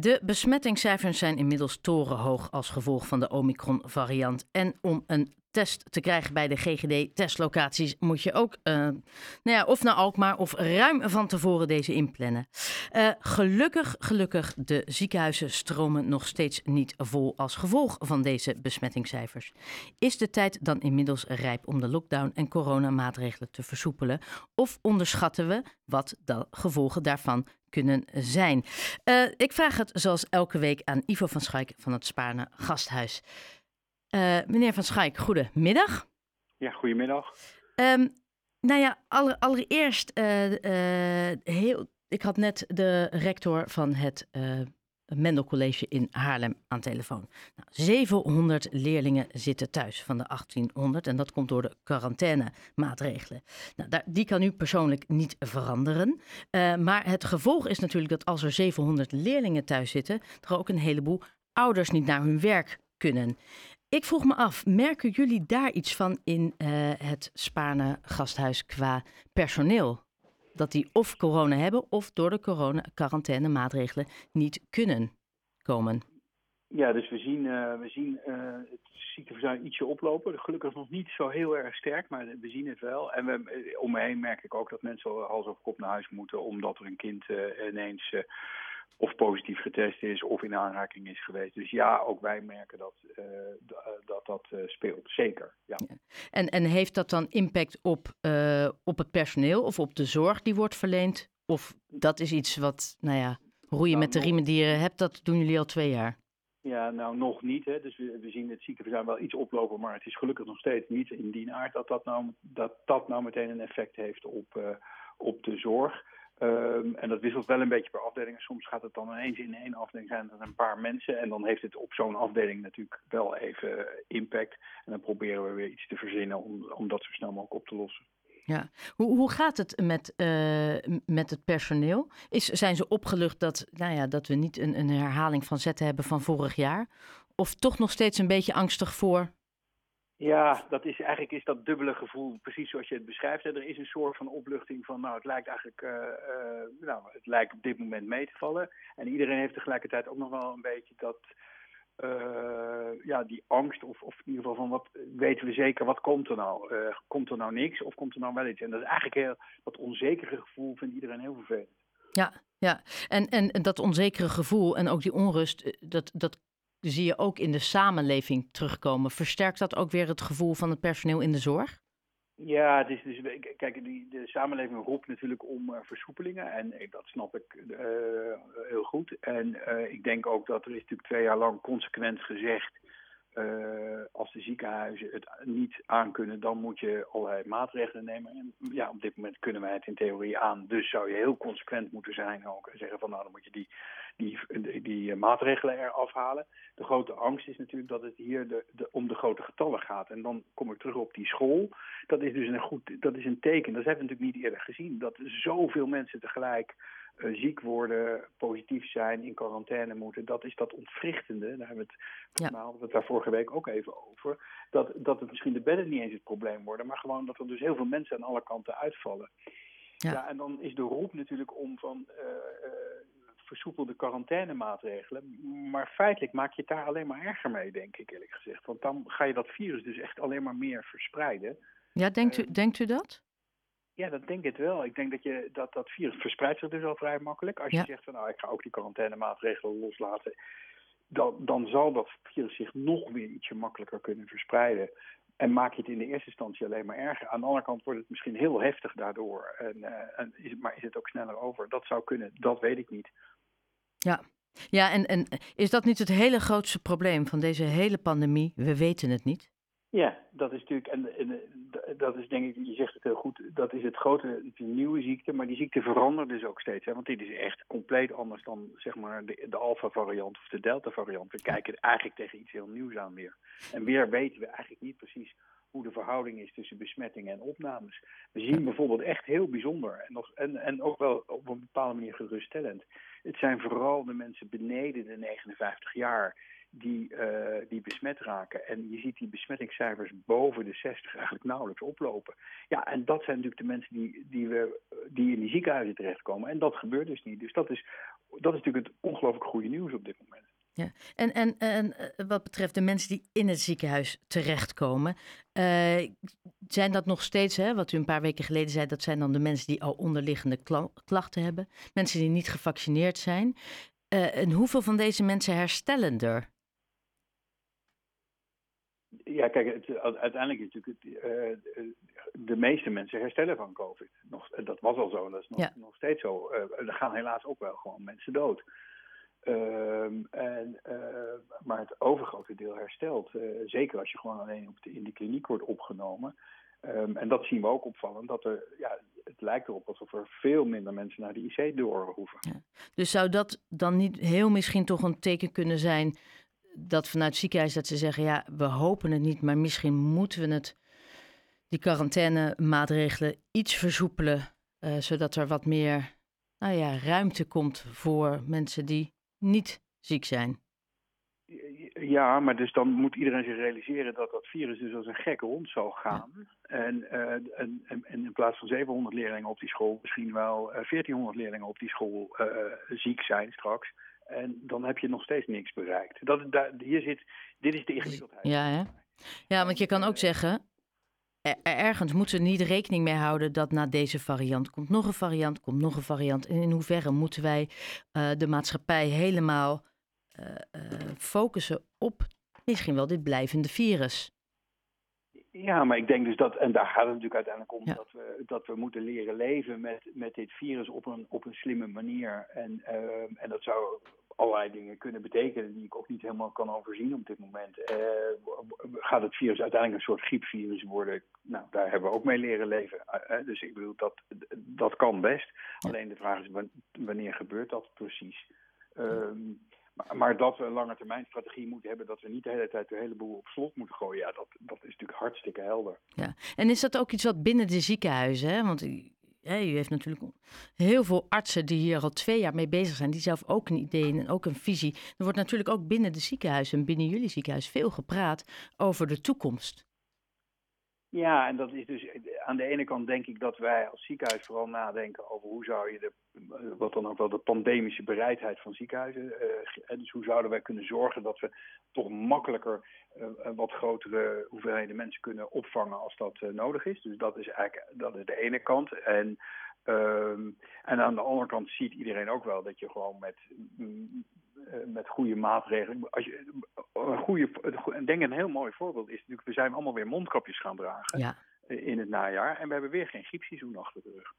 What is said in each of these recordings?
De besmettingscijfers zijn inmiddels torenhoog als gevolg van de Omicron-variant. En om een test te krijgen bij de GGD-testlocaties moet je ook, uh, nou ja, of naar Alkmaar of ruim van tevoren deze inplannen. Uh, gelukkig, gelukkig, de ziekenhuizen stromen nog steeds niet vol als gevolg van deze besmettingscijfers. Is de tijd dan inmiddels rijp om de lockdown en coronamaatregelen te versoepelen? Of onderschatten we wat de gevolgen daarvan kunnen zijn? Uh, ik vraag het zoals elke week aan Ivo van Schaik van het Spaarne Gasthuis. Uh, meneer Van Schaik, goedemiddag. Ja, goedemiddag. Um, nou ja, aller, allereerst, uh, uh, heel, ik had net de rector van het Mendel College in Haarlem aan telefoon. Nou, 700 leerlingen zitten thuis van de 1800 en dat komt door de quarantainemaatregelen. Nou, daar, die kan u persoonlijk niet veranderen. maar het gevolg is natuurlijk dat als er 700 leerlingen thuis zitten, er ook een heleboel ouders niet naar hun werk kunnen. Ik vroeg me af, merken jullie daar iets van in uh, het Spaarne gasthuis qua personeel? Dat die of corona hebben of door de corona maatregelen niet kunnen komen? Ja, dus we zien, uh, we zien uh, het ziekenverzuim ietsje oplopen. Gelukkig nog niet zo heel erg sterk, maar we zien het wel. En we, om me heen merk ik ook dat mensen hals over kop naar huis moeten... omdat er een kind ineens of positief getest is of in aanraking is geweest. Dus ja, ook wij merken dat uh, dat, dat uh, speelt, zeker. Ja. ja. En, en heeft dat dan impact op, uh, op het personeel of op de zorg die wordt verleend? Of dat is iets wat, nou ja, roeien nou, met de riemen die je hebt, dat doen jullie al twee jaar? Ja, nou nog niet. Hè. Dus we, we zien het ziekenverzuim wel iets oplopen, maar het is gelukkig nog steeds niet in die aard dat dat nou, dat, dat nou meteen een effect heeft op, op de zorg. Um, en dat wisselt wel een beetje per afdeling. Soms gaat het dan ineens in één afdeling zijn er een paar mensen. En dan heeft het op zo'n afdeling natuurlijk wel even impact. En dan proberen we weer iets te verzinnen om, dat zo snel mogelijk op te lossen. Ja, hoe, hoe gaat het met, uh, met het personeel? Is, zijn ze opgelucht dat, nou ja, dat we niet een, een herhaling van zetten hebben van vorig jaar? Of toch nog steeds een beetje angstig voor ja, dat is, eigenlijk is dat dubbele gevoel precies zoals je het beschrijft. Er is een soort van opluchting van, nou, het lijkt eigenlijk, uh, uh, nou, het lijkt op dit moment mee te vallen. En iedereen heeft tegelijkertijd ook nog wel een beetje dat, uh, ja, die angst, of, of in ieder geval van, wat weten we zeker, wat komt er nou? komt er nou niks of komt er nou wel iets? En dat is eigenlijk heel, dat onzekere gevoel vindt iedereen heel vervelend. Ja, ja. En, en dat onzekere gevoel en ook die onrust, dat, dat zie je ook in de samenleving terugkomen. Versterkt dat ook weer het gevoel van het personeel in de zorg? Ja, het is dus, kijk, die, de samenleving roept natuurlijk om uh, versoepelingen. En dat snap ik uh, heel goed. En ik denk ook dat er is natuurlijk twee jaar lang consequent gezegd als de ziekenhuizen het niet aankunnen, dan moet je allerlei maatregelen nemen. En ja, op dit moment kunnen wij het in theorie aan. Dus zou je heel consequent moeten zijn ook. En zeggen van nou, dan moet je die, die, die, die maatregelen eraf halen. De grote angst is natuurlijk dat het hier de, de, om de grote getallen gaat. En dan kom ik terug op die school. Dat is dus een goed, dat is een teken. Dat hebben we natuurlijk niet eerder gezien. Dat zoveel mensen tegelijk uh, ziek worden, positief zijn, in quarantaine moeten. Dat is dat ontwrichtende. Daar hebben we het, ja. hadden we het daar vorige week ook even over. Dat, dat het misschien de bedden niet eens het probleem worden, maar gewoon dat er dus heel veel mensen aan alle kanten uitvallen. Ja, ja en dan is de roep natuurlijk om van uh, versoepelde quarantainemaatregelen. Maar feitelijk maak je het daar alleen maar erger mee, denk ik eerlijk gezegd. Want dan ga je dat virus dus echt alleen maar meer verspreiden. Ja, denkt u, denkt u dat? Ja, dat denk ik wel. Ik denk dat je, dat, dat virus verspreidt zich dus al vrij makkelijk. Als je zegt van nou, ik ga ook die quarantainemaatregelen loslaten, dan, dan zal dat virus zich nog weer ietsje makkelijker kunnen verspreiden. En maak je het in de eerste instantie alleen maar erger. Aan de andere kant wordt het misschien heel heftig daardoor. En, uh, en is het, maar is het ook sneller over? Dat zou kunnen, dat weet ik niet. Ja, ja en, en is dat niet het hele grootste probleem van deze hele pandemie? We weten het niet. Ja, dat is natuurlijk, en, en, dat is denk ik, je zegt het heel goed, dat is het grote, het is een nieuwe ziekte, maar die ziekte verandert dus ook steeds. Hè, want dit is echt compleet anders dan zeg maar de, de alfa-variant of de delta-variant. We kijken eigenlijk tegen iets heel nieuws aan weer. En weer weten we eigenlijk niet precies hoe de verhouding is tussen besmettingen en opnames. We zien bijvoorbeeld echt heel bijzonder en, nog, en, en ook wel op een bepaalde manier geruststellend. Het zijn vooral de mensen beneden de 59 jaar die, uh, die besmet raken. En je ziet die besmettingscijfers boven de 60 eigenlijk nauwelijks oplopen. Ja, en dat zijn natuurlijk de mensen die, die, we, die in die ziekenhuizen terechtkomen. En dat gebeurt dus niet. Dus dat is dat is natuurlijk het ongelooflijk goede nieuws op dit moment. Ja. En, en, en eh, wat betreft de mensen die in het ziekenhuis terechtkomen, uh, zijn dat nog steeds, hè, wat u een paar weken geleden zei, dat zijn dan de mensen die al onderliggende klachten hebben, mensen die niet gevaccineerd zijn. Uh, en hoeveel van deze mensen herstellen er? Ja, kijk, het, uiteindelijk is natuurlijk het, de meeste mensen herstellen van COVID. Nog, dat was al zo en dat is nog, ja. nog steeds zo. er gaan helaas ook wel gewoon mensen dood. Ehm, en, uh, maar het overgrote deel herstelt. Uh, zeker als je gewoon alleen op de, in de kliniek wordt opgenomen. Um, en dat zien we ook opvallend. Dat er, ja, het lijkt erop alsof er veel minder mensen naar de IC door hoeven. Ja. Dus zou dat dan niet heel misschien toch een teken kunnen zijn dat vanuit het ziekenhuis dat ze zeggen, ja, we hopen het niet, maar misschien moeten we het, die quarantainemaatregelen iets versoepelen, uh, zodat er wat meer nou ja, ruimte komt voor mensen die niet ziek zijn. Ja, maar dus dan moet iedereen zich realiseren dat dat virus dus als een gekke rond zal gaan. En, uh, en, en, in plaats van 700 leerlingen op die school misschien wel uh, eh, 1400 leerlingen op die school uh, ziek zijn straks. En dan heb je nog steeds niks bereikt. Dat, daar, hier zit, dit is de ingewikkeldheid. Ja, hè? ja, want je kan ook zeggen, ergens moeten we niet rekening mee houden dat na deze variant komt nog een variant, komt nog een variant. En in hoeverre moeten wij uh, de maatschappij helemaal uh, uh, focussen op misschien wel dit blijvende virus? Ja, maar ik denk dus dat, en daar gaat het natuurlijk uiteindelijk om, ja. dat, we, dat we moeten leren leven met, met dit virus op een, op een slimme manier. En, en dat zou allerlei dingen kunnen betekenen die ik ook niet helemaal kan overzien op dit moment. Uh, gaat het virus uiteindelijk een soort griepvirus worden? Nou, daar hebben we ook mee leren leven. Uh, dus ik bedoel, dat, dat kan best. Alleen de vraag is wanneer gebeurt dat precies? Um, maar, dat we een lange termijn strategie moeten hebben, dat we niet de hele tijd de hele boel op slot moeten gooien, ja, dat, dat is natuurlijk hartstikke helder. Ja, en is dat ook iets wat binnen de ziekenhuizen, hè? Want u heeft natuurlijk heel veel artsen die hier al twee jaar mee bezig zijn, die zelf ook een idee en ook een visie. Er wordt natuurlijk ook binnen de ziekenhuizen en binnen jullie ziekenhuis veel gepraat over de toekomst. Ja, en dat is dus aan de ene kant denk ik dat wij als ziekenhuis vooral nadenken over hoe zou je de, wat dan ook wel de pandemische bereidheid van ziekenhuizen, uh, dus hoe zouden wij kunnen zorgen dat we toch makkelijker wat grotere hoeveelheden mensen kunnen opvangen als dat nodig is. Dus dat is eigenlijk dat is de ene kant. En Um, en aan de andere kant ziet iedereen ook wel dat je gewoon met, met goede maatregelen. Als je, een goede, denk een heel mooi voorbeeld is natuurlijk, we zijn allemaal weer mondkapjes gaan dragen ja. in het najaar. En we hebben weer geen griepseizoen achter de rug.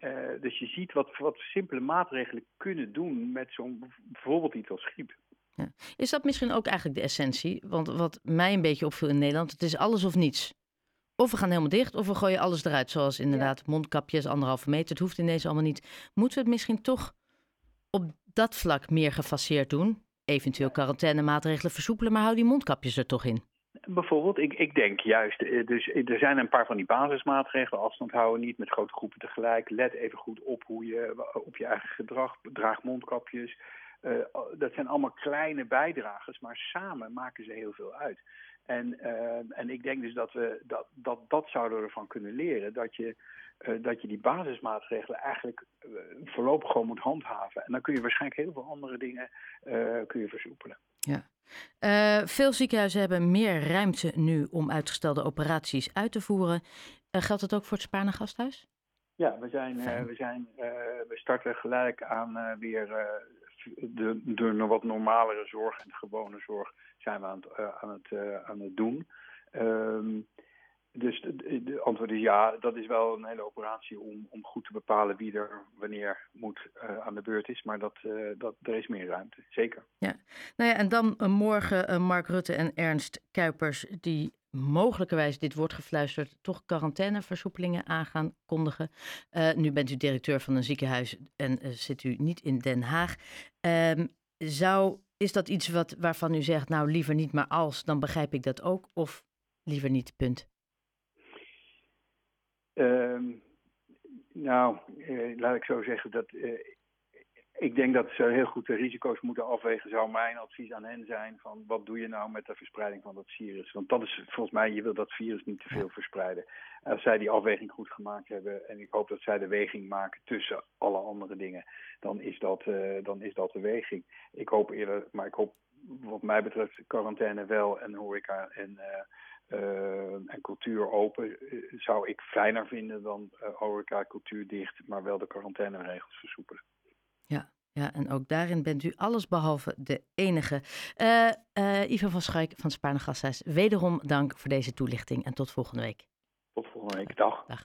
Uh, dus je ziet wat, wat simpele maatregelen kunnen doen met zo'n bijvoorbeeld iets als griep. Ja. Is dat misschien ook eigenlijk de essentie? Want wat mij een beetje opviel in Nederland, het is alles of niets. Of we gaan helemaal dicht, of we gooien alles eruit. Zoals inderdaad ja. mondkapjes, anderhalve meter. Het hoeft ineens allemaal niet. Moeten we het misschien toch op dat vlak meer gefaseerd doen? Eventueel quarantainemaatregelen versoepelen, maar hou die mondkapjes er toch in. Bijvoorbeeld, ik, ik denk juist, eh, dus er zijn een paar van die basismaatregelen. Afstand houden, niet met grote groepen tegelijk. Let even goed op hoe je op je eigen gedrag draagt mondkapjes. Uh, dat zijn allemaal kleine bijdragers, maar samen maken ze heel veel uit. En, uh, en ik denk dus dat we dat, dat, dat zouden we ervan kunnen leren. Dat je, uh, dat je die basismaatregelen eigenlijk uh, voorlopig gewoon moet handhaven. En dan kun je waarschijnlijk heel veel andere dingen kun je versoepelen. Ja. veel ziekenhuizen hebben meer ruimte nu om uitgestelde operaties uit te voeren. geldt dat ook voor het Spaarne Gasthuis? Ja, we, zijn, we, zijn, we starten gelijk aan weer de, de wat normalere zorg en de gewone zorg zijn we aan het, uh, aan het, uh, aan het doen. Um, dus de, antwoord is ja, dat is wel een hele operatie om, om goed te bepalen wie er wanneer moet uh, aan de beurt is. Maar dat, dat, er is meer ruimte, zeker. Ja, nou ja, en dan morgen Mark Rutte en Ernst Kuipers die mogelijkerwijs, dit wordt gefluisterd, toch quarantaineversoepelingen aan gaan kondigen. Uh, nu bent u directeur van een ziekenhuis en uh, zit u niet in Den Haag. Um, zou, is dat iets wat, waarvan u zegt, nou liever niet, maar als, dan begrijp ik dat ook, of liever niet, punt? Um, nou, uh, laat ik zo zeggen dat Ik denk dat ze heel goed de risico's moeten afwegen, zou mijn advies aan hen zijn van wat doe je nou met de verspreiding van dat virus? Want dat is volgens mij, je wil dat virus niet te veel verspreiden. Als zij die afweging goed gemaakt hebben en ik hoop dat zij de weging maken tussen alle andere dingen, dan is dat, uh, dan is dat de weging. Ik hoop eerder, maar ik hoop wat mij betreft quarantaine wel en horeca en... Uh, uh, en cultuur open zou ik fijner vinden dan horeca, cultuur dicht, maar wel de quarantaineregels versoepelen. Ja, ja, en ook daarin bent u alles behalve de enige. Uh, uh, van Schuik van Spaarne Gasthuis, wederom dank voor deze toelichting en tot volgende week. Tot volgende week, dag. Dag.